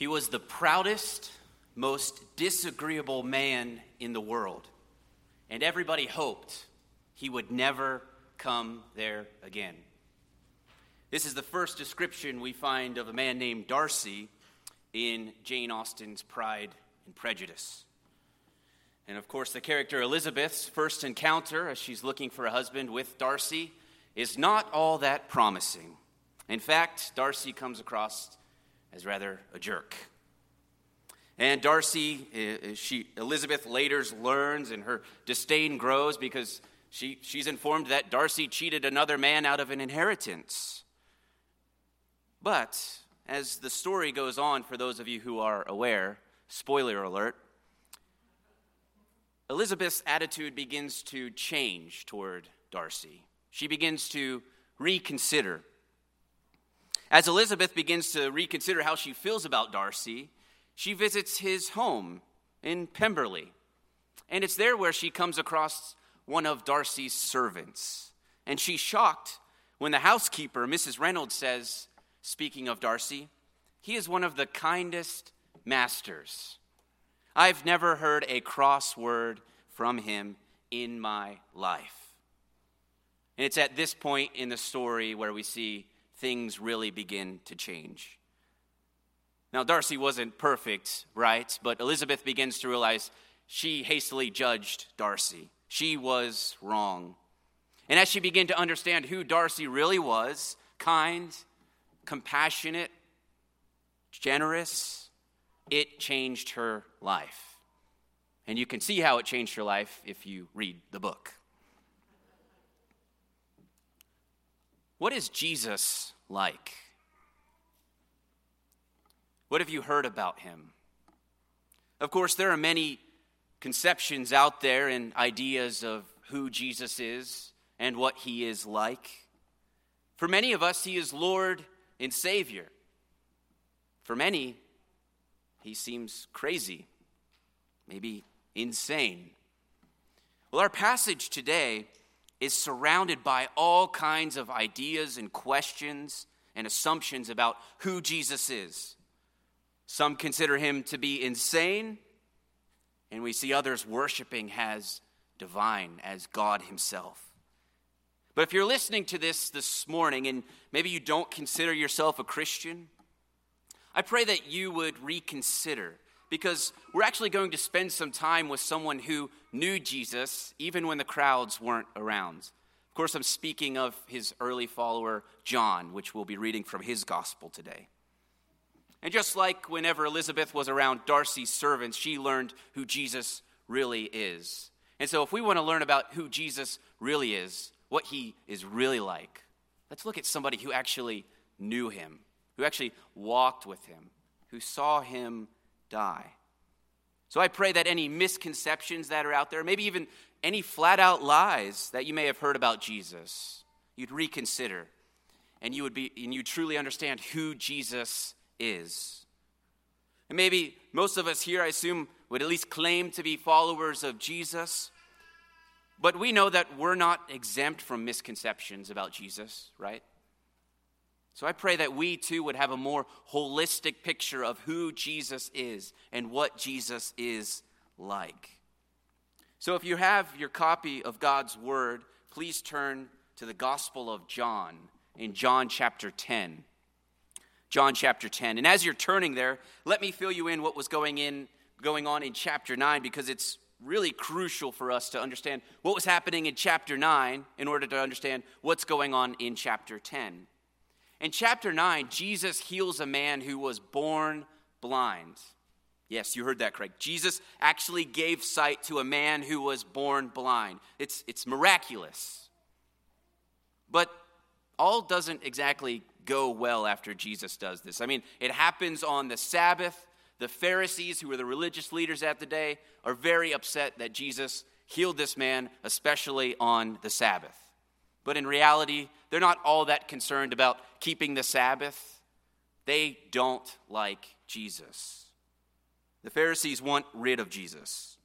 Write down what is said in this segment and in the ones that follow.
He was the proudest, most disagreeable man in the world, and everybody hoped he would never come there again. This is the first description we find of a man named Darcy in Jane Austen's Pride and Prejudice. And of course, the character Elizabeth's first encounter as she's looking for a husband with Darcy is not all that promising. In fact, Darcy comes across as rather a jerk. And Darcy, uh, uh, she, Elizabeth later learns, and her disdain grows because she, she's informed that Darcy cheated another man out of an inheritance. But as the story goes on, for those of you who are aware, spoiler alert, Elizabeth's attitude begins to change toward Darcy. She begins to reconsider. As Elizabeth begins to reconsider how she feels about Darcy, she visits his home in Pemberley. And it's there where she comes across one of Darcy's servants. And she's shocked when the housekeeper, Mrs. Reynolds, says, speaking of Darcy, he is one of the kindest masters. I've never heard a cross word from him in my life. And it's at this point in the story where we see things really begin to change. Now, Darcy wasn't perfect, right? But Elizabeth begins to realize she hastily judged Darcy. She was wrong. And as she began to understand who Darcy really was kind, compassionate, generous it changed her life. And you can see how it changed her life if you read the book. What is Jesus like? What have you heard about him? Of course, there are many conceptions out there and ideas of who Jesus is and what he is like. For many of us, he is Lord and Savior. For many, he seems crazy, maybe insane. Well, our passage today is surrounded by all kinds of ideas and questions and assumptions about who Jesus is. Some consider him to be insane, and we see others worshiping as divine, as God himself. But if you're listening to this this morning and maybe you don't consider yourself a Christian, I pray that you would reconsider because we're actually going to spend some time with someone who knew Jesus even when the crowds weren't around. Of course, I'm speaking of his early follower, John, which we'll be reading from his gospel today. And just like whenever Elizabeth was around Darcy's servants, she learned who Jesus really is. And so, if we want to learn about who Jesus really is, what he is really like, let's look at somebody who actually knew him who actually walked with him, who saw him die. So I pray that any misconceptions that are out there, maybe even any flat out lies that you may have heard about Jesus, you'd reconsider and you would be and you truly understand who Jesus is. And maybe most of us here, I assume, would at least claim to be followers of Jesus. But we know that we're not exempt from misconceptions about Jesus, right? So I pray that we too would have a more holistic picture of who Jesus is and what Jesus is like. So if you have your copy of God's Word, please turn to the Gospel of John in John chapter 10. John chapter 10. And as you're turning there, let me fill you in what was going in going on in chapter 9 because it's really crucial for us to understand what was happening in chapter 9 in order to understand what's going on in chapter 10. In chapter 9, Jesus heals a man who was born blind. Yes, you heard that correct. Jesus actually gave sight to a man who was born blind. It's, it's miraculous. But all doesn't exactly go well after Jesus does this. I mean, it happens on the Sabbath. The Pharisees, who were the religious leaders at the day, are very upset that Jesus healed this man, especially on the Sabbath. But in reality, they're not all that concerned about keeping the Sabbath. They don't like Jesus. The Pharisees want rid of Jesus.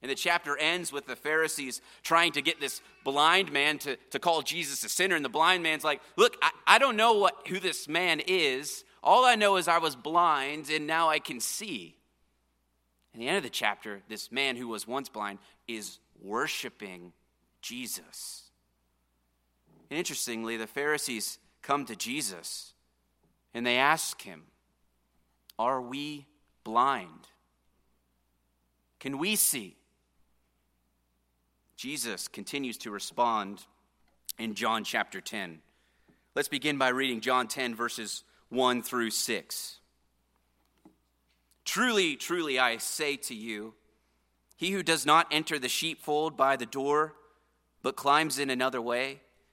And the chapter ends with the Pharisees trying to get this blind man to, to call Jesus a sinner. And the blind man's like, Look, I, I don't know what, who this man is All I know is I was blind and now I can see. In the end of the chapter, this man who was once blind is worshiping Jesus. And interestingly, the Pharisees come to Jesus and they ask him, Are we blind? Can we see? Jesus continues to respond in John chapter 10. Let's begin by reading John 10, verses 1 through 6. Truly, truly, I say to you, he who does not enter the sheepfold by the door, but climbs in another way,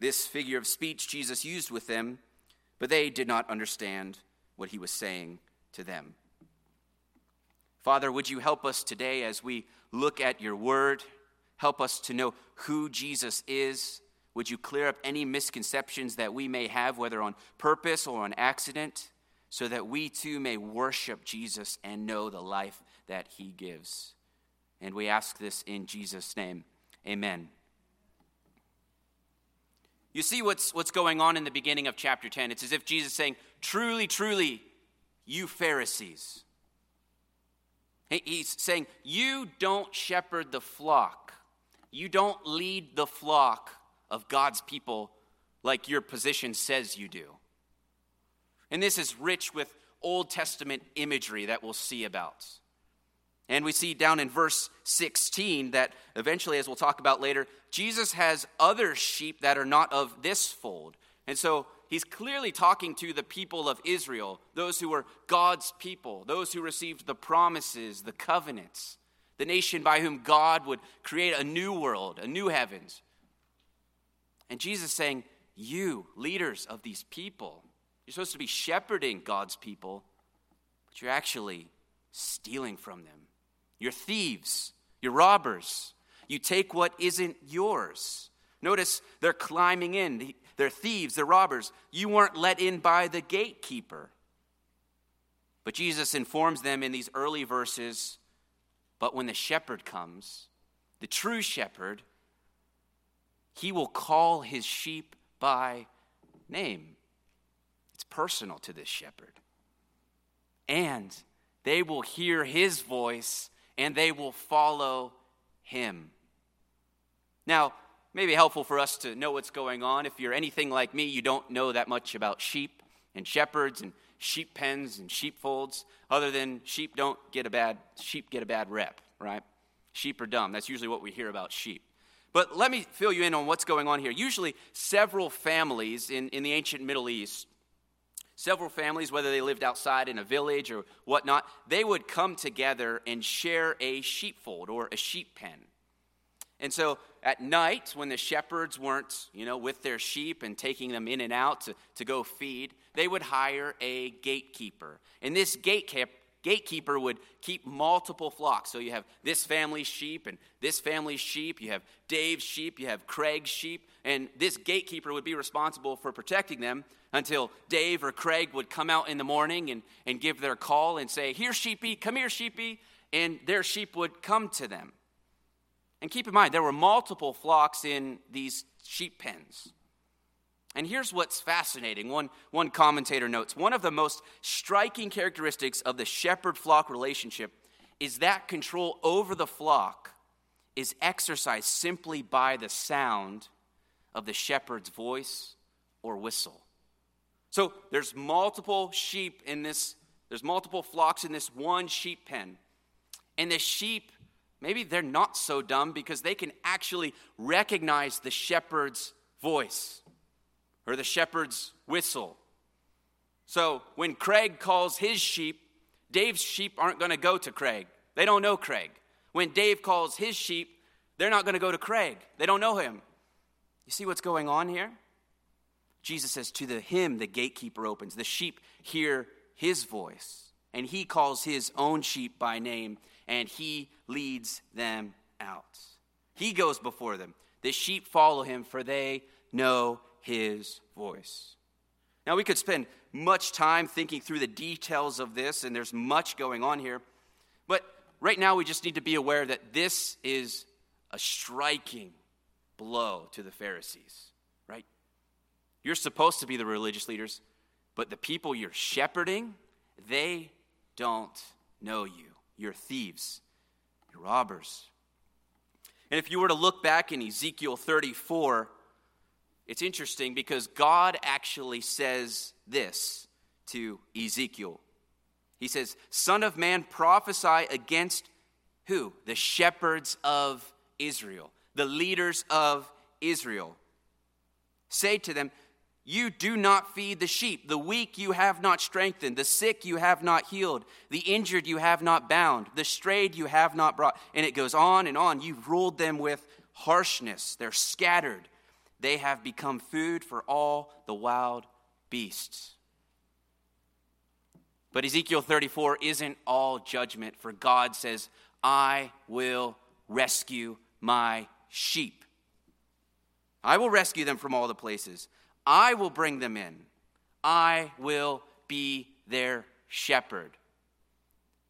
This figure of speech Jesus used with them, but they did not understand what he was saying to them. Father, would you help us today as we look at your word? Help us to know who Jesus is. Would you clear up any misconceptions that we may have, whether on purpose or on accident, so that we too may worship Jesus and know the life that he gives? And we ask this in Jesus' name. Amen. You see what's, what's going on in the beginning of chapter 10. It's as if Jesus is saying, Truly, truly, you Pharisees. He's saying, You don't shepherd the flock. You don't lead the flock of God's people like your position says you do. And this is rich with Old Testament imagery that we'll see about. And we see down in verse 16 that eventually, as we'll talk about later, Jesus has other sheep that are not of this fold. And so he's clearly talking to the people of Israel, those who were God's people, those who received the promises, the covenants, the nation by whom God would create a new world, a new heavens. And Jesus saying, You, leaders of these people, you're supposed to be shepherding God's people, but you're actually stealing from them. You're thieves, you're robbers. You take what isn't yours. Notice they're climbing in. They're thieves, they're robbers. You weren't let in by the gatekeeper. But Jesus informs them in these early verses but when the shepherd comes, the true shepherd, he will call his sheep by name. It's personal to this shepherd. And they will hear his voice and they will follow him. Now, maybe helpful for us to know what's going on. If you're anything like me, you don't know that much about sheep and shepherds and sheep pens and sheepfolds, other than sheep don't get a bad sheep get a bad rep, right? Sheep are dumb. That's usually what we hear about sheep. But let me fill you in on what's going on here. Usually, several families in, in the ancient Middle East, several families, whether they lived outside in a village or whatnot, they would come together and share a sheepfold or a sheep pen. And so at night, when the shepherds weren't, you know, with their sheep and taking them in and out to, to go feed, they would hire a gatekeeper. And this gatekeeper, gatekeeper would keep multiple flocks. So you have this family's sheep and this family's sheep, you have Dave's sheep, you have Craig's sheep, and this gatekeeper would be responsible for protecting them until Dave or Craig would come out in the morning and, and give their call and say, Here, sheepy, come here, sheepy, and their sheep would come to them. And keep in mind, there were multiple flocks in these sheep pens. And here's what's fascinating. One, one commentator notes one of the most striking characteristics of the shepherd flock relationship is that control over the flock is exercised simply by the sound of the shepherd's voice or whistle. So there's multiple sheep in this, there's multiple flocks in this one sheep pen. And the sheep Maybe they're not so dumb because they can actually recognize the shepherd's voice or the shepherd's whistle. So when Craig calls his sheep, Dave's sheep aren't going to go to Craig. They don't know Craig. When Dave calls his sheep, they're not going to go to Craig. They don't know him. You see what's going on here? Jesus says, To the him the gatekeeper opens. The sheep hear his voice and he calls his own sheep by name, and he leads them out. He goes before them. The sheep follow him, for they know his voice. Now, we could spend much time thinking through the details of this, and there's much going on here. But right now, we just need to be aware that this is a striking blow to the Pharisees? You're supposed to be the religious leaders, but the people you're shepherding, they don't know you. You're thieves, you're robbers. And if you were to look back in Ezekiel 34, it's interesting because God actually says this to Ezekiel. He says, Son of man, prophesy against who? The shepherds of Israel, the leaders of Israel. Say to them, You do not feed the sheep. The weak you have not strengthened. The sick you have not healed. The injured you have not bound. The strayed you have not brought. And it goes on and on. You've ruled them with harshness. They're scattered they have become food for all the wild beasts. But Ezekiel 34 isn't all judgment, for God says, I will rescue my sheep. I will rescue them from all the places. I will bring them in. I will be their shepherd.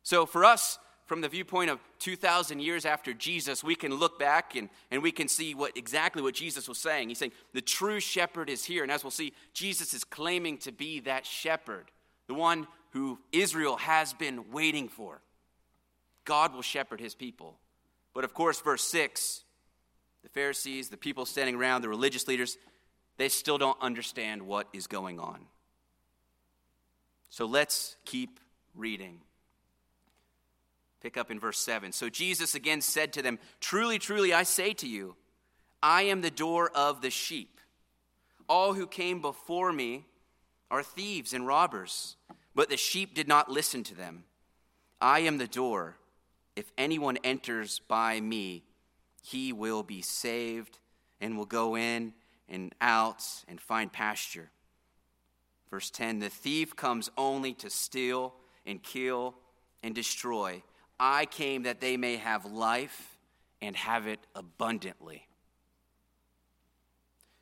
So for us, from the viewpoint of 2,000 years after Jesus, we can look back and, and we can see what, exactly what Jesus was saying. He's saying, the true shepherd is here. And as we'll see, Jesus is claiming to be that shepherd, the one who Israel has been waiting for. God will shepherd his people. But of course, verse 6, the Pharisees, the people standing around, the religious leaders, they still don't understand what is going on. So let's keep reading. Pick up in verse 7. So Jesus again said to them, Truly, truly, I say to you, I am the door of the sheep. All who came before me are thieves and robbers, but the sheep did not listen to them. I am the door. If anyone enters by me, he will be saved and will go in and out and find pasture. Verse 10 The thief comes only to steal and kill and destroy. I came that they may have life and have it abundantly.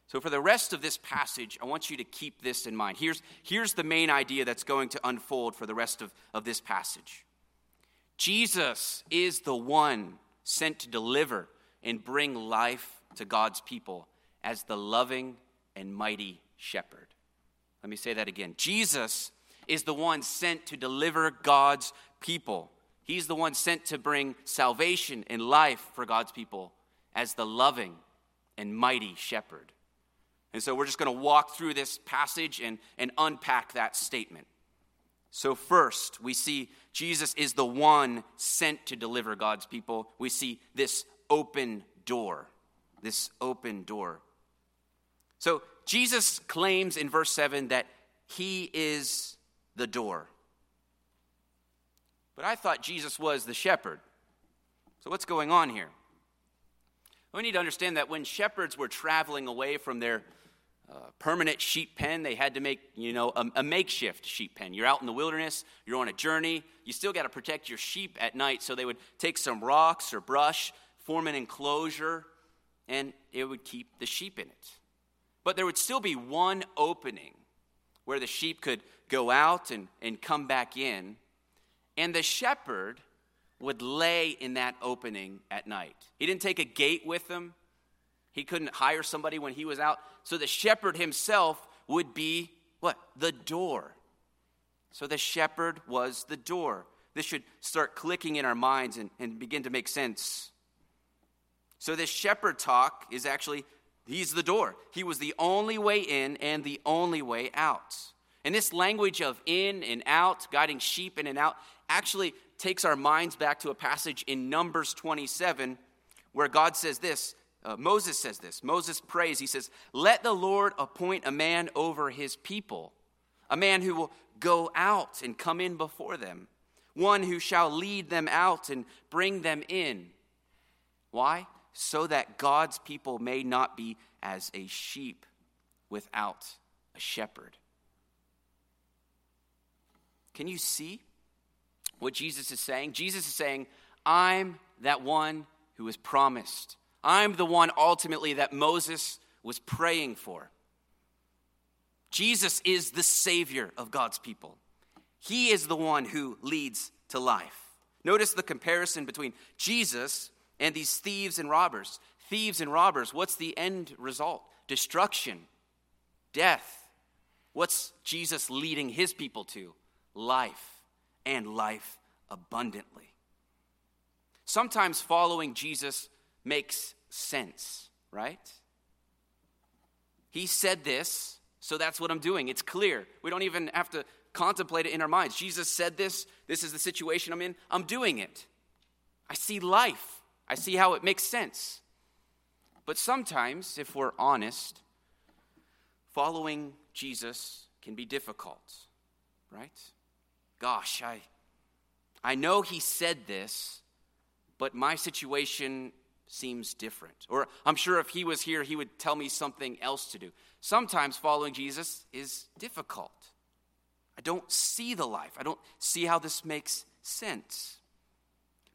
So, for the rest of this passage, I want you to keep this in mind. Here's, here's the main idea that's going to unfold for the rest of, of this passage Jesus is the one sent to deliver and bring life to God's people as the loving and mighty shepherd. Let me say that again. Jesus is the one sent to deliver God's people He's the one sent to bring salvation and life for God's people as the loving and mighty shepherd. And so we're just going to walk through this passage and, and unpack that statement. So, first, we see Jesus is the one sent to deliver God's people. We see this open door. This open door. So, Jesus claims in verse 7 that he is the door. But I thought Jesus was the shepherd. So, what's going on here? We need to understand that when shepherds were traveling away from their uh, permanent sheep pen, they had to make, you know, a, a makeshift sheep pen. You're out in the wilderness, you're on a journey, you still got to protect your sheep at night. So they would take some rocks or brush, form an enclosure, and it would keep the sheep in it. But there would still be one opening where the sheep could go out and, and come back in and the shepherd would lay in that opening at night. He didn't take a gate with him, he couldn't hire somebody when he was out. So the shepherd himself would be what? The door. So the shepherd was the door. This should start clicking in our minds and, and begin to make sense. So this shepherd talk is actually, he's the door. He was the only way in and the only way out. And this language of in and out, guiding sheep in and out, actually takes our minds back to a passage in Numbers 27 where God says this. Uh, Moses says this. Moses prays. He says, Let the Lord appoint a man over his people, a man who will go out and come in before them, one who shall lead them out and bring them in. Why? So that God's people may not be as a sheep without a shepherd. Can you see? what Jesus is saying? Jesus is saying, I'm that one who is promised. I'm the one ultimately that Moses was praying for. Jesus is the Savior of God's people. He is the one who leads to life. Notice the comparison between Jesus and these thieves and robbers. Thieves and robbers, what's the end result? Destruction, death. What's Jesus leading his people to? Life and life abundantly. Sometimes following Jesus makes sense, right? He said this, so that's what I'm doing. It's clear. We don't even have to contemplate it in our minds. Jesus said this. This is the situation I'm in. I'm doing it. I see life. I see how it makes sense. But sometimes, if we're honest, following Jesus can be difficult, right? Gosh, I, I know he said this, but my situation seems different. Or I'm sure if he was here, he would tell me something else to do. Sometimes following Jesus is difficult. I don't see the life, I don't see how this makes sense.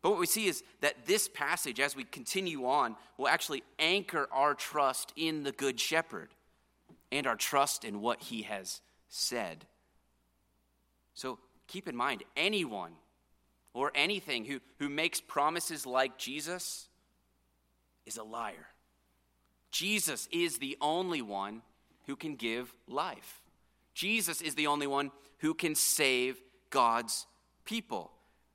But what we see is that this passage, as we continue on, will actually anchor our trust in the Good Shepherd and our trust in what he has said. So keep in mind anyone or anything who, who makes promises like Jesus is a liar. Jesus is the only one who can give life. Jesus is the only one who can save God's people.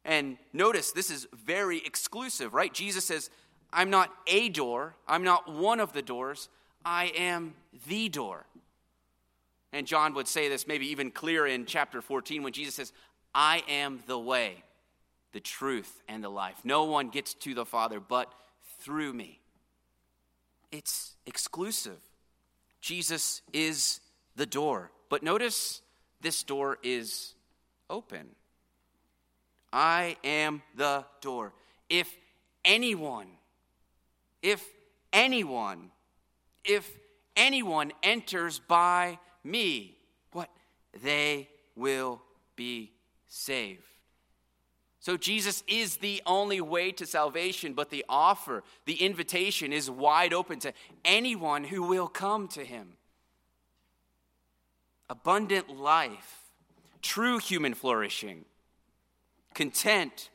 And notice this is very exclusive, right? Jesus says, I'm not a door, I'm not one of the doors, I am the door. And John would say this maybe even clearer in chapter 14 when Jesus says, I am the way, the truth, and the life. No one gets to the Father but through me. It's exclusive. Jesus is the door. But notice this door is open. I am the door. If anyone, if anyone, if anyone enters by me, what? They will be saved. So Jesus is the only way to salvation, but the offer, the invitation is wide open to anyone who will come to him. Abundant life, true human flourishing, content,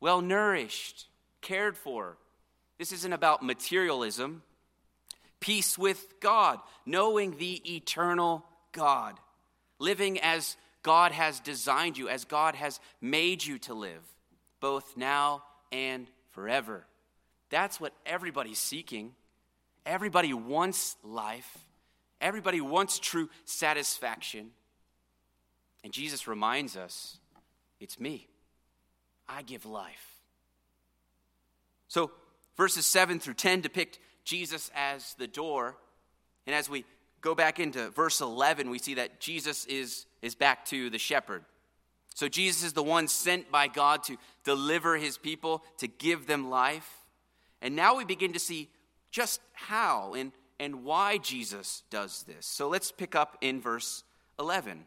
well nourished, cared for. This isn't about materialism. Peace with God, knowing the eternal God, living as God has designed you, as God has made you to live both now and forever. That's what everybody's seeking. Everybody wants life, everybody wants true satisfaction. And Jesus reminds us it's me. I give life. So, verses 7 through 10 depict Jesus as the door. And as we go back into verse 11, we see that Jesus is, is back to the shepherd. So Jesus is the one sent by God to deliver his people, to give them life. And now we begin to see just how and, and why Jesus does this. So let's pick up in verse 11.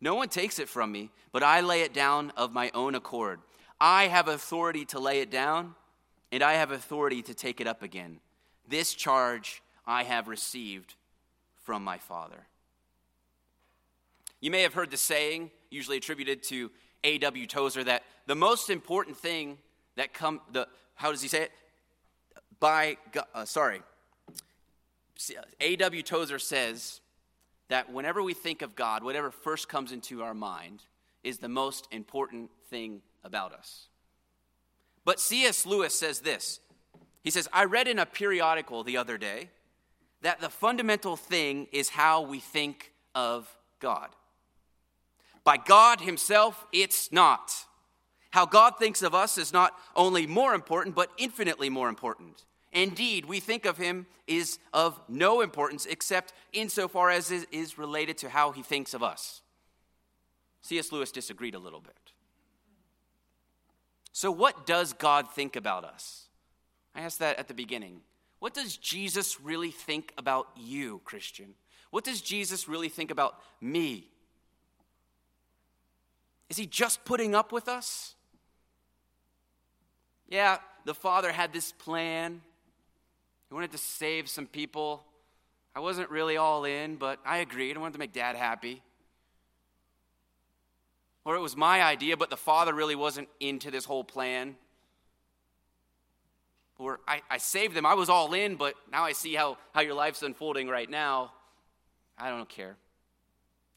No one takes it from me, but I lay it down of my own accord. I have authority to lay it down, and I have authority to take it up again. This charge I have received from my Father. You may have heard the saying, usually attributed to A.W. Tozer, that the most important thing that come, the, how does he say it? By, uh, sorry. A.W. Tozer says that whenever we think of God, whatever first comes into our mind is the most important thing about us. But C.S. Lewis says this He says, I read in a periodical the other day that the fundamental thing is how we think of God. By God Himself, it's not. How God thinks of us is not only more important, but infinitely more important. Indeed, we think of Him is of no importance except insofar as it is related to how He thinks of us. C.S. Lewis disagreed a little bit. So, what does God think about us? I asked that at the beginning. What does Jesus really think about you, Christian? What does Jesus really think about me? Is he just putting up with us? Yeah, the Father had this plan. He wanted to save some people. I wasn't really all in, but I agreed. I wanted to make dad happy. Or it was my idea, but the father really wasn't into this whole plan. Or I, I saved them. I was all in, but now I see how, how your life's unfolding right now. I don't care.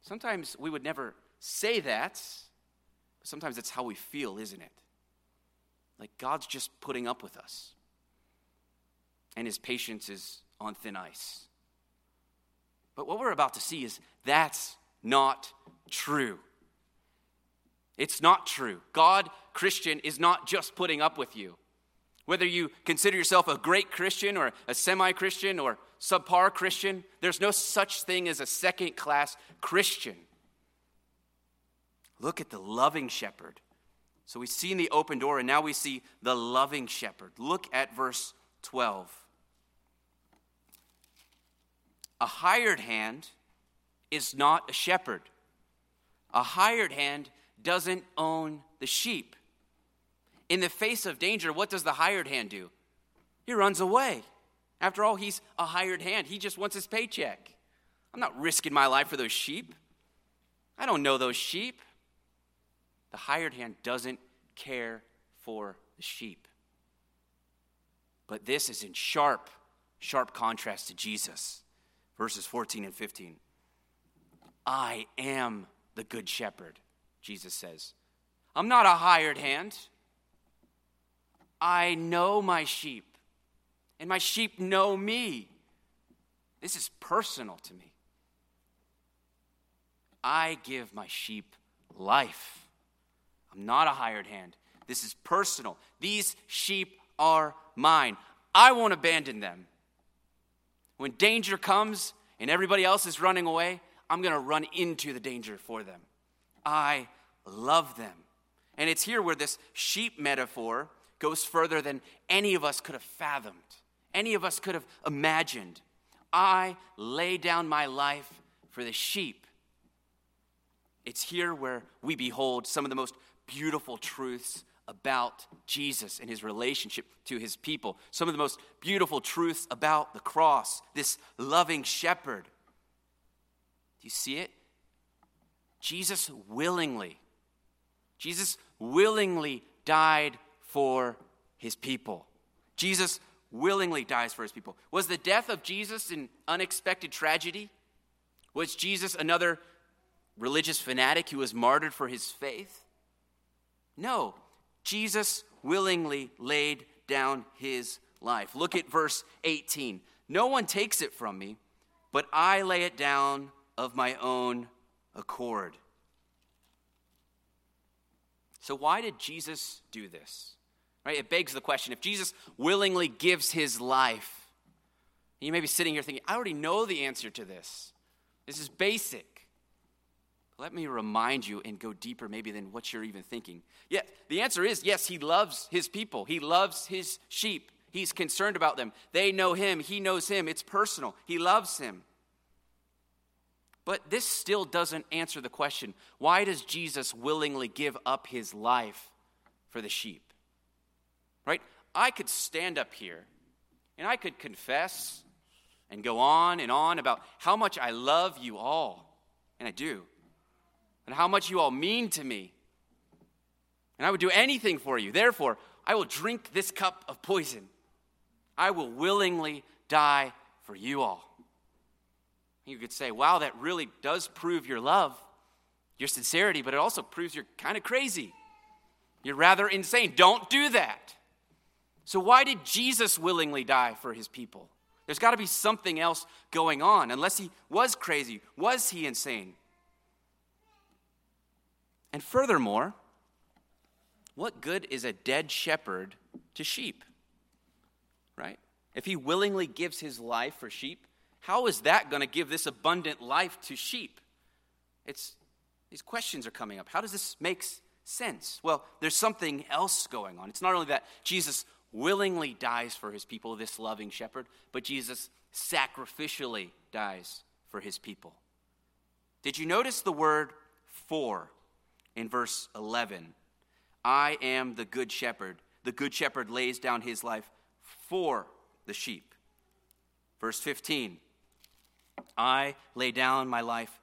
Sometimes we would never say that, but sometimes it's how we feel, isn't it? Like God's just putting up with us, and his patience is on thin ice. But what we're about to see is that's not true. It's not true. God, Christian, is not just putting up with you. Whether you consider yourself a great Christian or a semi Christian or subpar Christian, there's no such thing as a second class Christian. Look at the loving shepherd. So we've seen the open door, and now we see the loving shepherd. Look at verse 12. A hired hand is not a shepherd. A hired hand doesn't own the sheep. In the face of danger, what does the hired hand do? He runs away. After all, he's a hired hand. He just wants his paycheck. I'm not risking my life for those sheep. I don't know those sheep. The hired hand doesn't care for the sheep. But this is in sharp, sharp contrast to Jesus. Verses 14 and 15. I am the good shepherd. Jesus says. I'm not a hired hand. I know my sheep, and my sheep know me. This is personal to me. I give my sheep life. I'm not a hired hand. This is personal. These sheep are mine. I won't abandon them. When danger comes and everybody else is running away, I'm going to run into the danger for them. I love them. And it's here where this sheep metaphor goes further than any of us could have fathomed, any of us could have imagined. I lay down my life for the sheep. It's here where we behold some of the most beautiful truths about Jesus and his relationship to his people. Some of the most beautiful truths about the cross, this loving shepherd. Do you see it? Jesus willingly, Jesus willingly died for his people. Jesus willingly dies for his people. Was the death of Jesus an unexpected tragedy? Was Jesus another religious fanatic who was martyred for his faith? No. Jesus willingly laid down his life. Look at verse 18. No one takes it from me, but I lay it down of my own accord. So, why did Jesus do this? Right? It begs the question if Jesus willingly gives his life, you may be sitting here thinking, I already know the answer to this. This is basic. Let me remind you and go deeper, maybe, than what you're even thinking. Yeah, the answer is yes, he loves his people, he loves his sheep. He's concerned about them. They know him, he knows him. It's personal. He loves him. But this still doesn't answer the question why does Jesus willingly give up his life for the sheep? Right? I could stand up here and I could confess and go on and on about how much I love you all, and I do, and how much you all mean to me. And I would do anything for you. Therefore, I will drink this cup of poison. I will willingly die for you all. You could say, wow, that really does prove your love, your sincerity, but it also proves you're kind of crazy. You're rather insane. Don't do that. So, why did Jesus willingly die for his people? There's got to be something else going on, unless he was crazy. Was he insane? And furthermore, what good is a dead shepherd to sheep? Right? If he willingly gives his life for sheep, how is that going to give this abundant life to sheep? It's, these questions are coming up. How does this make sense? Well, there's something else going on. It's not only that Jesus willingly dies for his people, this loving shepherd, but Jesus sacrificially dies for his people. Did you notice the word for in verse 11? I am the good shepherd. The good shepherd lays down his life for the sheep. Verse 15 I lay down my life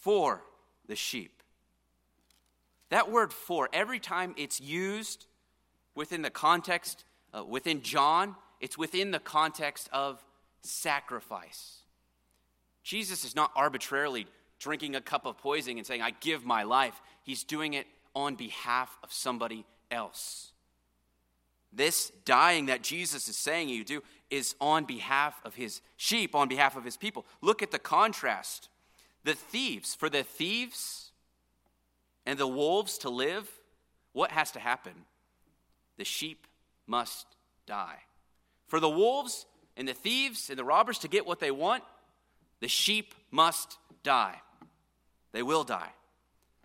for the sheep. That word for, every time it's used within the context, uh, within John, it's within the context of sacrifice. Jesus is not arbitrarily drinking a cup of poison and saying, I give my life. He's doing it on behalf of somebody else. This dying that Jesus is saying you do is on behalf of his sheep, on behalf of his people. Look at the contrast. The thieves, for the thieves and the wolves to live, what has to happen? The sheep must die. For the wolves and the thieves and the robbers to get what they want, the sheep must die. They will die.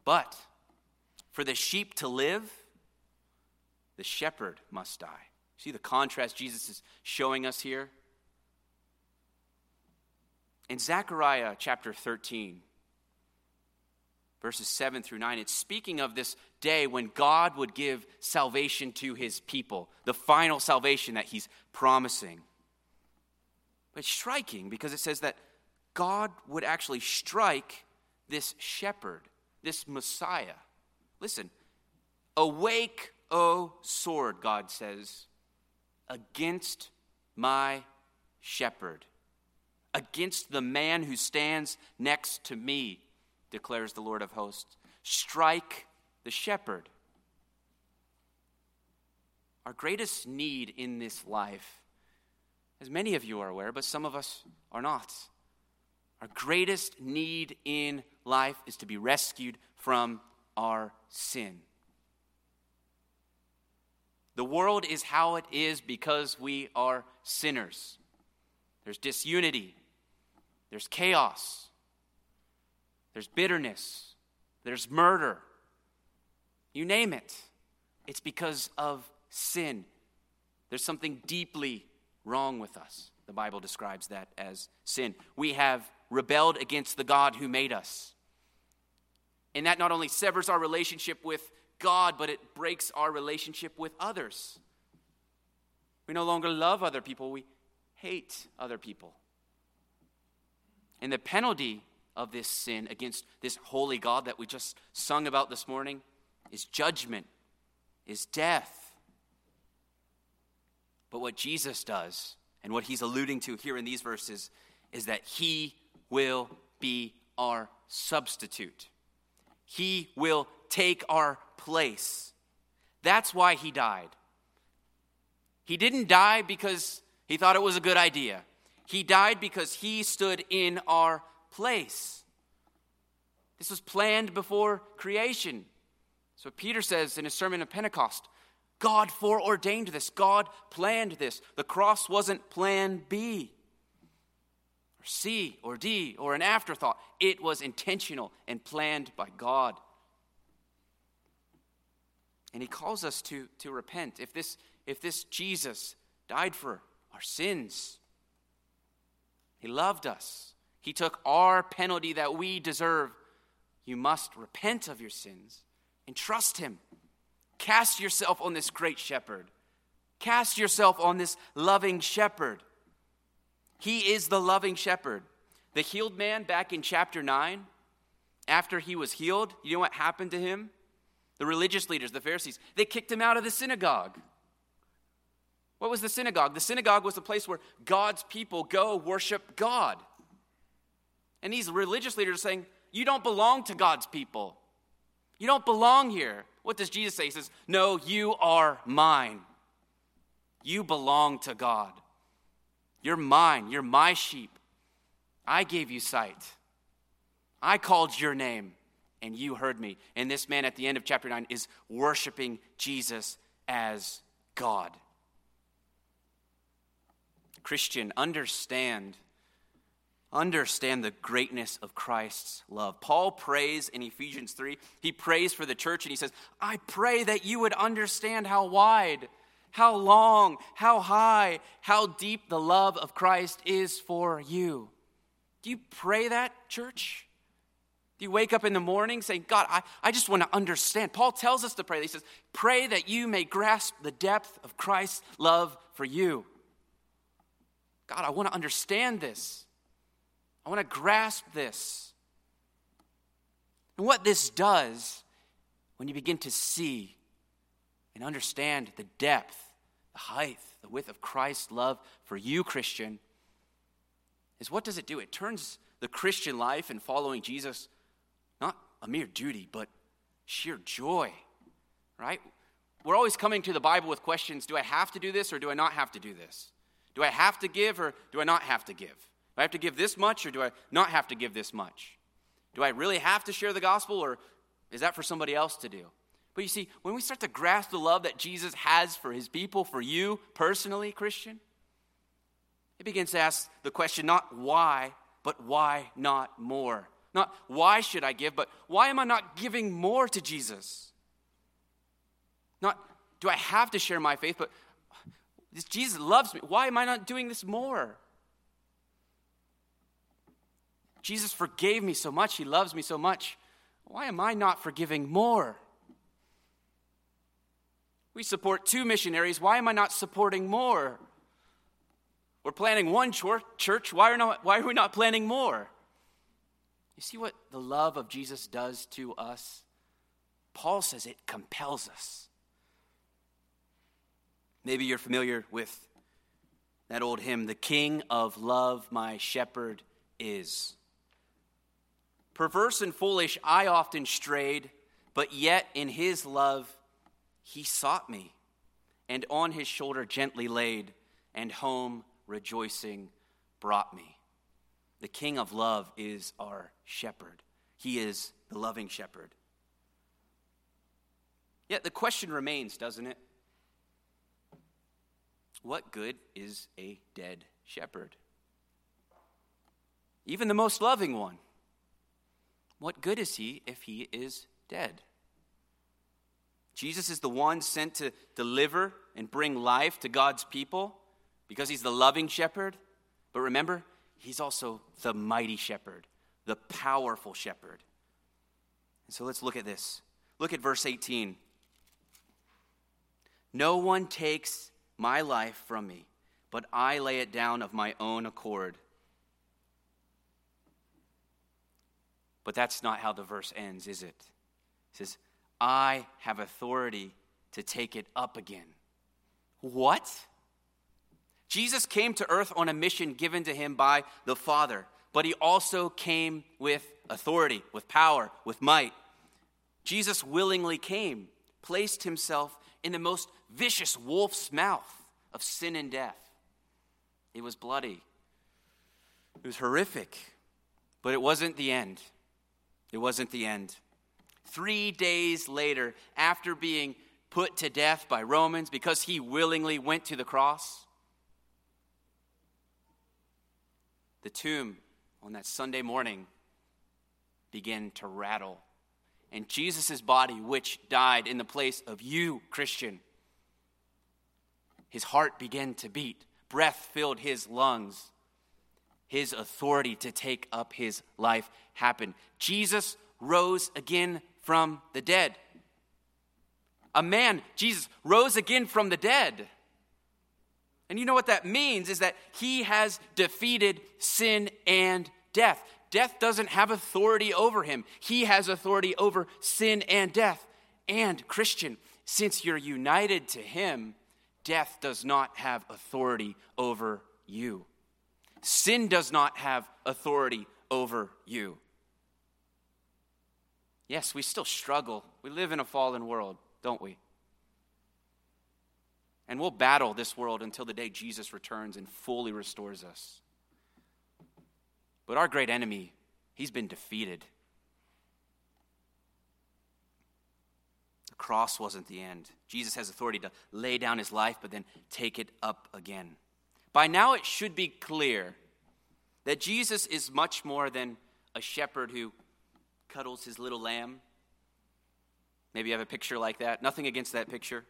But for the sheep to live, the shepherd must die. See the contrast Jesus is showing us here? In Zechariah chapter 13, verses 7 through 9, it's speaking of this day when God would give salvation to his people, the final salvation that he's promising. But it's striking because it says that God would actually strike this shepherd, this Messiah. Listen, awake, O sword, God says, against my shepherd, against the man who stands next to me, declares the Lord of hosts. Strike the shepherd. Our greatest need in this life, as many of you are aware, but some of us are not, our greatest need in life is to be rescued from our sin. The world is how it is because we are sinners. There's disunity, there's chaos, there's bitterness, there's murder. You name it. It's because of sin. There's something deeply wrong with us. The Bible describes that as sin. We have rebelled against the God who made us. And that not only severs our relationship with God, but it breaks our relationship with others. We no longer love other people, we hate other people. And the penalty of this sin against this holy God that we just sung about this morning is judgment, is death. But what Jesus does, and what he's alluding to here in these verses, is that he will be our substitute. He will take our place. That's why he died. He didn't die because he thought it was a good idea. He died because he stood in our place. This was planned before creation. So Peter says in his sermon of Pentecost, God foreordained this. God planned this. The cross wasn't plan B or C or D or an afterthought. It was intentional and planned by God. And he calls us to, to repent. If this, if this Jesus died for our sins, he loved us, he took our penalty that we deserve. You must repent of your sins and trust him. Cast yourself on this great shepherd. Cast yourself on this loving shepherd. He is the loving shepherd. The healed man back in chapter 9, after he was healed, you know what happened to him? The religious leaders, the Pharisees, they kicked him out of the synagogue. What was the synagogue? The synagogue was the place where God's people go worship God. And these religious leaders are saying, You don't belong to God's people. You don't belong here. What does Jesus say? He says, No, you are mine. You belong to God. You're mine. You're my sheep. I gave you sight. I called your name, and you heard me. And this man at the end of chapter 9 is worshiping Jesus as God. Christian, understand. Understand the greatness of Christ's love. Paul prays in Ephesians 3. He prays for the church and he says, I pray that you would understand how wide, how long, how high, how deep the love of Christ is for you. Do you pray that, church? Do you wake up in the morning saying, God, I, I just want to understand? Paul tells us to pray. He says, Pray that you may grasp the depth of Christ's love for you. God, I want to understand this. I want to grasp this. And what this does, when you begin to see and understand the depth, the height, the width of Christ's love for you, Christian, is what does it do? It turns the Christian life and following Jesus not a mere duty, but sheer joy, right? We're always coming to the Bible with questions do I have to do this or do I not have to do this? Do I have to give or do I not have to give? Do I have to give this much or do I not have to give this much? Do I really have to share the gospel or is that for somebody else to do? But you see, when we start to grasp the love that Jesus has for his people, for you personally, Christian, it begins to ask the question not why, but why not more? Not why should I give, but why am I not giving more to Jesus? Not do I have to share my faith, but this Jesus loves me. Why am I not doing this more? Jesus forgave me so much. He loves me so much. Why am I not forgiving more? We support two missionaries. Why am I not supporting more? We're planning one church. Why are, not, why are we not planning more? You see what the love of Jesus does to us? Paul says it compels us. Maybe you're familiar with that old hymn, The King of Love, my shepherd is. Perverse and foolish, I often strayed, but yet in his love he sought me, and on his shoulder gently laid, and home rejoicing brought me. The King of love is our shepherd, he is the loving shepherd. Yet the question remains, doesn't it? What good is a dead shepherd? Even the most loving one. What good is he if he is dead? Jesus is the one sent to deliver and bring life to God's people because he's the loving shepherd. But remember, he's also the mighty shepherd, the powerful shepherd. And so let's look at this. Look at verse 18. No one takes my life from me, but I lay it down of my own accord. But that's not how the verse ends, is it? It says, I have authority to take it up again. What? Jesus came to earth on a mission given to him by the Father, but he also came with authority, with power, with might. Jesus willingly came, placed himself in the most vicious wolf's mouth of sin and death. It was bloody, it was horrific, but it wasn't the end. It wasn't the end. Three days later, after being put to death by Romans because he willingly went to the cross, the tomb on that Sunday morning began to rattle. And Jesus' body, which died in the place of you, Christian, his heart began to beat. Breath filled his lungs. His authority to take up his life happened. Jesus rose again from the dead. A man, Jesus, rose again from the dead. And you know what that means is that he has defeated sin and death. Death doesn't have authority over him, he has authority over sin and death. And, Christian, since you're united to him, death does not have authority over you. Sin does not have authority over you. Yes, we still struggle. We live in a fallen world, don't we? And we'll battle this world until the day Jesus returns and fully restores us. But our great enemy, he's been defeated. The cross wasn't the end. Jesus has authority to lay down his life, but then take it up again. By now, it should be clear that Jesus is much more than a shepherd who cuddles his little lamb. Maybe you have a picture like that. Nothing against that picture.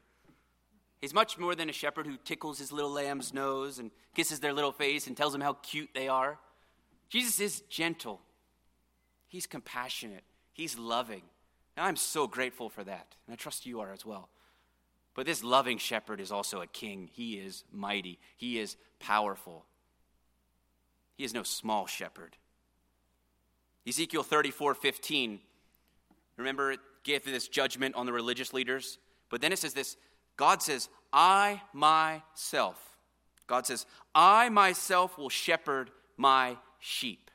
He's much more than a shepherd who tickles his little lamb's nose and kisses their little face and tells them how cute they are. Jesus is gentle, he's compassionate, he's loving. And I'm so grateful for that. And I trust you are as well. But this loving shepherd is also a king. He is mighty, he is powerful. He is no small shepherd. Ezekiel 34 15. Remember, it gave this judgment on the religious leaders. But then it says this God says, I myself, God says, I myself will shepherd my sheep.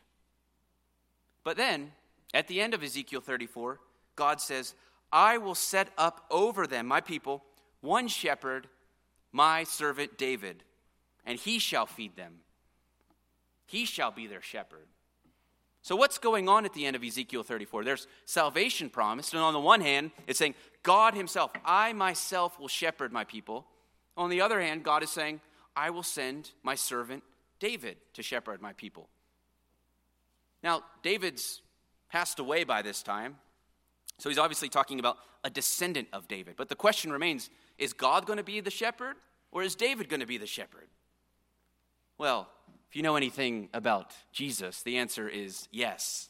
But then, at the end of Ezekiel 34, God says, I will set up over them, my people, one shepherd, my servant David, and he shall feed them. He shall be their shepherd. So, what's going on at the end of Ezekiel 34? There's salvation promised, and on the one hand, it's saying, God Himself, I myself will shepherd my people. On the other hand, God is saying, I will send my servant David to shepherd my people. Now, David's passed away by this time, so he's obviously talking about a descendant of David. But the question remains is God going to be the shepherd, or is David going to be the shepherd? Well, you know anything about Jesus, the answer is yes.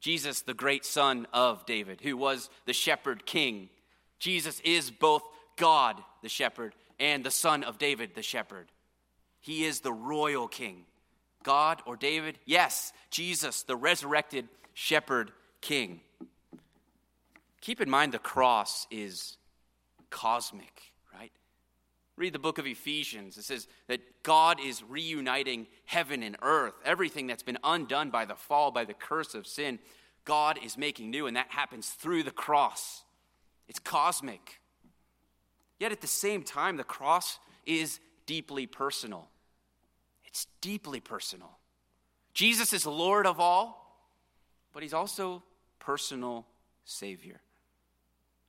Jesus, the great son of David, who was the shepherd king. Jesus is both God, the shepherd, and the son of David, the shepherd. He is the royal king. God or David? Yes, Jesus, the resurrected shepherd king. Keep in mind the cross is cosmic. Read the book of Ephesians. It says that God is reuniting heaven and earth. Everything that's been undone by the fall, by the curse of sin, God is making new, and that happens through the cross. It's cosmic. Yet at the same time, the cross is deeply personal. It's deeply personal. Jesus is Lord of all, but he's also personal Savior.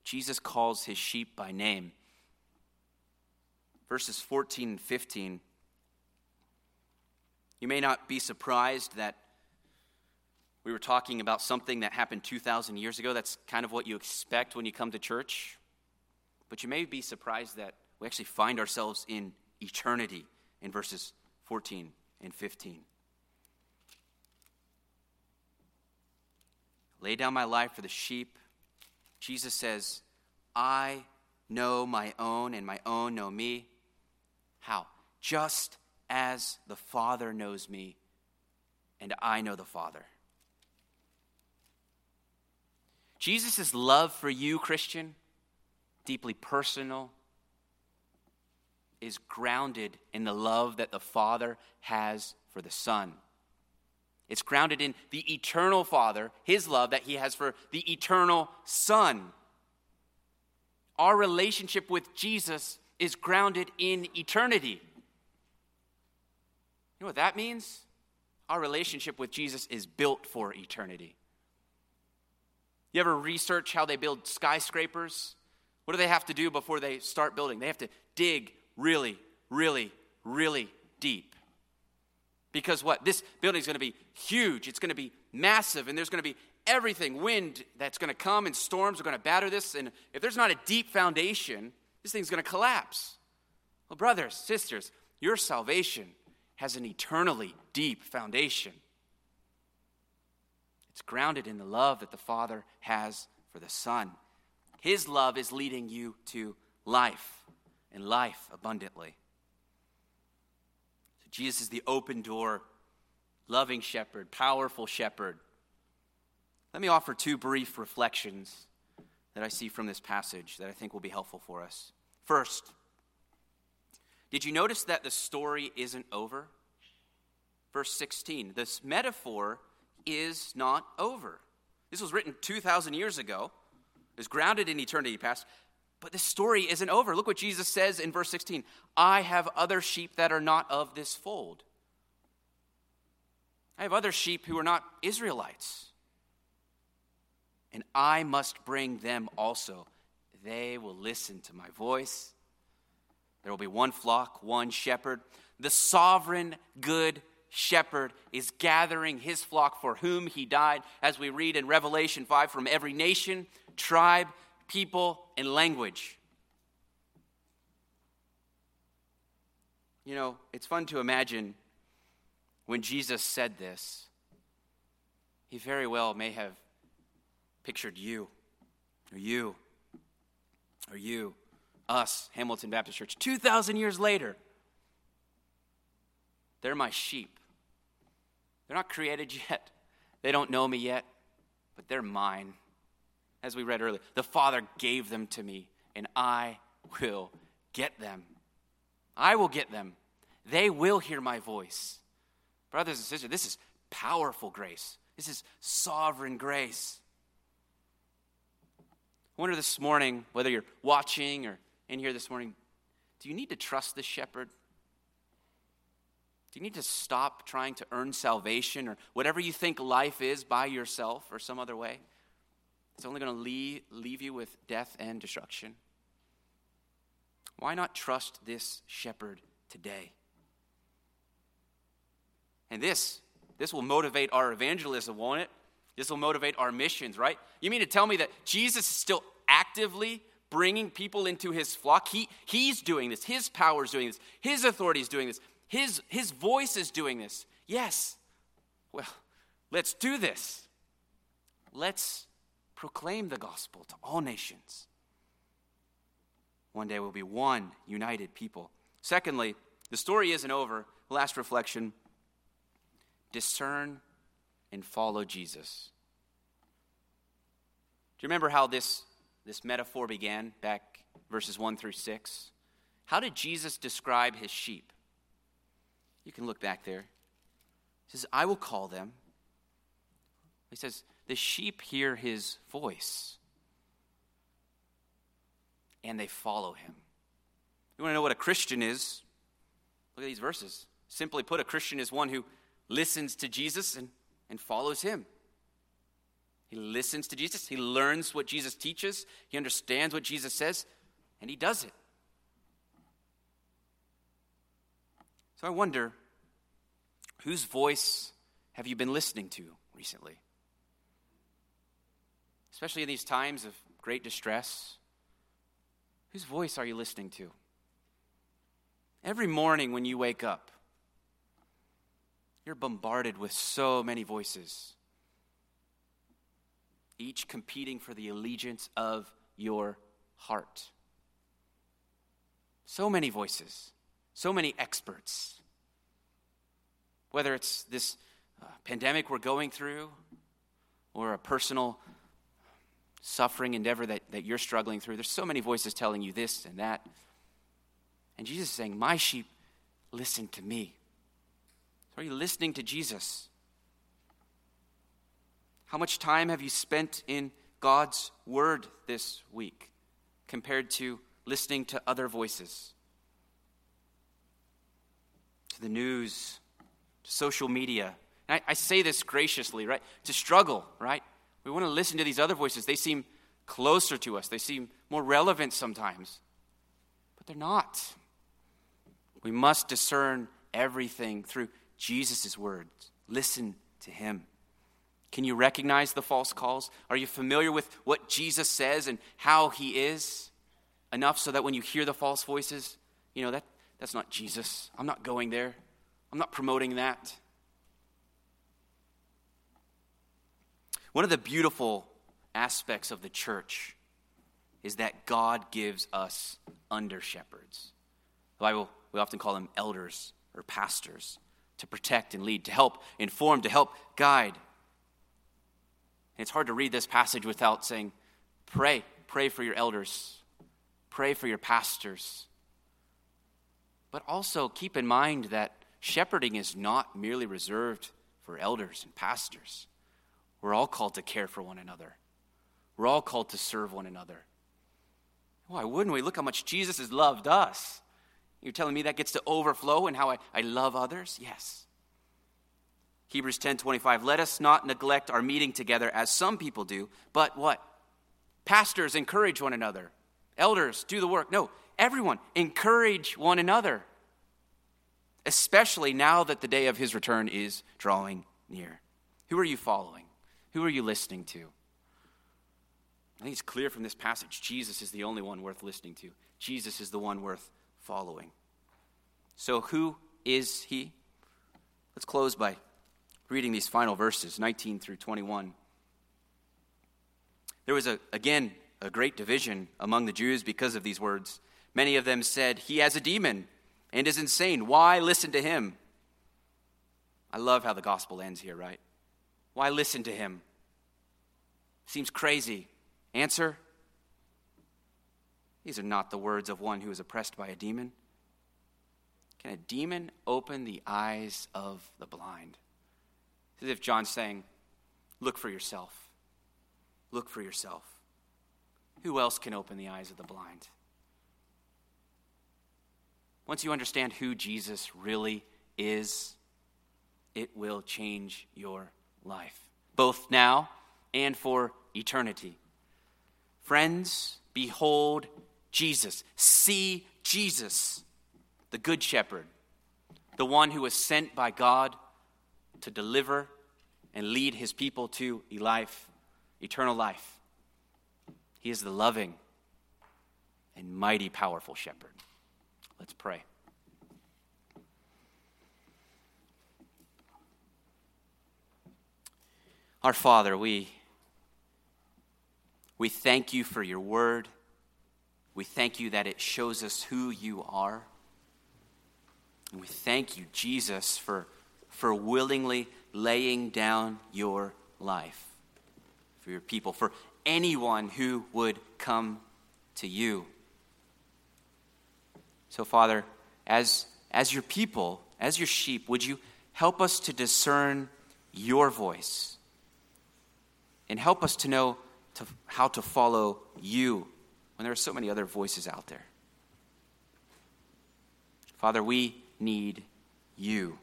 Jesus calls his sheep by name verses 14 and 15. You may not be surprised that we were talking about something that happened 2,000 years ago. That's kind of what you expect when you come to church. But you may be surprised that we actually find ourselves in eternity in verses 14 and 15. Lay down my life for the sheep. Jesus says, I know my own, and my own know me. How? Just as the Father knows me, and I know the Father. Jesus' love for you, Christian, deeply personal, is grounded in the love that the Father has for the Son. It's grounded in the eternal Father, His love that He has for the eternal Son. Our relationship with Jesus is grounded in eternity. You know what that means? Our relationship with Jesus is built for eternity. You ever research how they build skyscrapers? What do they have to do before they start building? They have to dig really, really, really deep. Because what? This building is going to be huge, it's going to be massive, and there's going to be everything wind that's going to come, and storms are going to batter this. And if there's not a deep foundation, this thing's going to collapse. Well, brothers, sisters, your salvation has an eternally deep foundation. It's grounded in the love that the Father has for the Son. His love is leading you to life and life abundantly. So Jesus is the open door, loving shepherd, powerful shepherd. Let me offer two brief reflections that I see from this passage that I think will be helpful for us. First, Did you notice that the story isn't over? Verse 16. This metaphor is not over. This was written 2,000 years ago, is grounded in eternity past, but the story isn't over. Look what Jesus says in verse 16 I have other sheep that are not of this fold. I have other sheep who are not Israelites. And I must bring them also. They will listen to my voice. There will be one flock, one shepherd. The sovereign, good shepherd is gathering his flock for whom he died, as we read in Revelation 5 from every nation, tribe, people, and language. You know, it's fun to imagine when Jesus said this, he very well may have pictured you, or you, or you, us, Hamilton Baptist Church, 2,000 years later. They're my sheep. They're not created yet. They don't know me yet, but they're mine. As we read earlier, the Father gave them to me, and I will get them. I will get them. They will hear my voice. Brothers and sisters, this is powerful grace. This is sovereign grace. I wonder this morning, whether you're watching or in here this morning, do you need to trust the shepherd? Do you need to stop trying to earn salvation or whatever you think life is by yourself or some other way? It's only going to leave, leave you with death and destruction. Why not trust this shepherd today? And this, this will motivate our evangelism, won't it? This will motivate our missions, right? You mean to tell me that Jesus is still actively bringing people into his flock? He, he's doing this. His power is doing this. His authority is doing this. His, his voice is doing this. Yes. Well, let's do this. Let's proclaim the gospel to all nations. One day we'll be one united people. Secondly, the story isn't over. Last reflection discern and follow Jesus. Do you remember how this, this metaphor began back verses 1 through 6? How did Jesus describe his sheep? You can look back there. He says, I will call them. He says, The sheep hear his voice, and they follow him. You want to know what a Christian is? Look at these verses. Simply put, a Christian is one who listens to Jesus and, and follows him. He listens to Jesus, he learns what Jesus teaches, he understands what Jesus says, and he does it. So I wonder whose voice have you been listening to recently? Especially in these times of great distress. Whose voice are you listening to? Every morning when you wake up, you're bombarded with so many voices, each competing for the allegiance of your heart. So many voices so many experts. Whether it's this uh, pandemic we're going through or a personal suffering endeavor that, that you're struggling through, there's so many voices telling you this and that. And Jesus is saying, My sheep listen to me. Are you listening to Jesus? How much time have you spent in God's Word this week compared to listening to other voices? to the news, to social media. I, I say this graciously, right? To struggle, right? We want to listen to these other voices. They seem closer to us, they seem more relevant sometimes, but they're not. We must discern everything through Jesus' words. Listen to him. Can you recognize the false calls? Are you familiar with what Jesus says and how he is? Enough so that when you hear the false voices, you know, that, that's not Jesus. I'm not going there. I'm not promoting that. One of the beautiful aspects of the church is that God gives us under shepherds. The Bible, we often call them elders or pastors to protect and lead, to help inform, to help guide. And it's hard to read this passage without saying, pray, pray for your elders, pray for your pastors. But also keep in mind that shepherding is not merely reserved for elders and pastors. We're all called to care for one another, we're all called to serve one another. Why wouldn't we? Look how much Jesus has loved us. You're telling me that gets to overflow in how I, I love others? Yes. Hebrews 10 25. Let us not neglect our meeting together as some people do, but what? Pastors encourage one another. Elders do the work. No, everyone encourage one another, especially now that the day of his return is drawing near. Who are you following? Who are you listening to? I think it's clear from this passage Jesus is the only one worth listening to. Jesus is the one worth following. So, who is he? Let's close by reading these final verses, 19 through 21. There was, a, again, a great division among the Jews because of these words. Many of them said, He has a demon and is insane. Why listen to him? I love how the gospel ends here, right? Why listen to him? Seems crazy. Answer These are not the words of one who is oppressed by a demon. Can a demon open the eyes of the blind? It's as if John's saying, Look for yourself. Look for yourself. Who else can open the eyes of the blind? Once you understand who Jesus really is, it will change your life, both now and for eternity. Friends, behold Jesus. See Jesus, the Good Shepherd, the one who was sent by God to deliver and lead his people to life, eternal life. He is the loving and mighty powerful shepherd. Let's pray. Our Father, we, we thank you for your word. We thank you that it shows us who you are. And we thank you, Jesus, for for willingly laying down your life for your people, for anyone who would come to you. So, Father, as, as your people, as your sheep, would you help us to discern your voice and help us to know to, how to follow you when there are so many other voices out there? Father, we need you.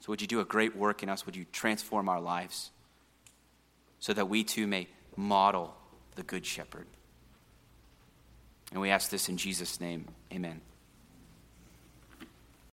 So, would you do a great work in us? Would you transform our lives so that we too may model the Good Shepherd? And we ask this in Jesus' name. Amen.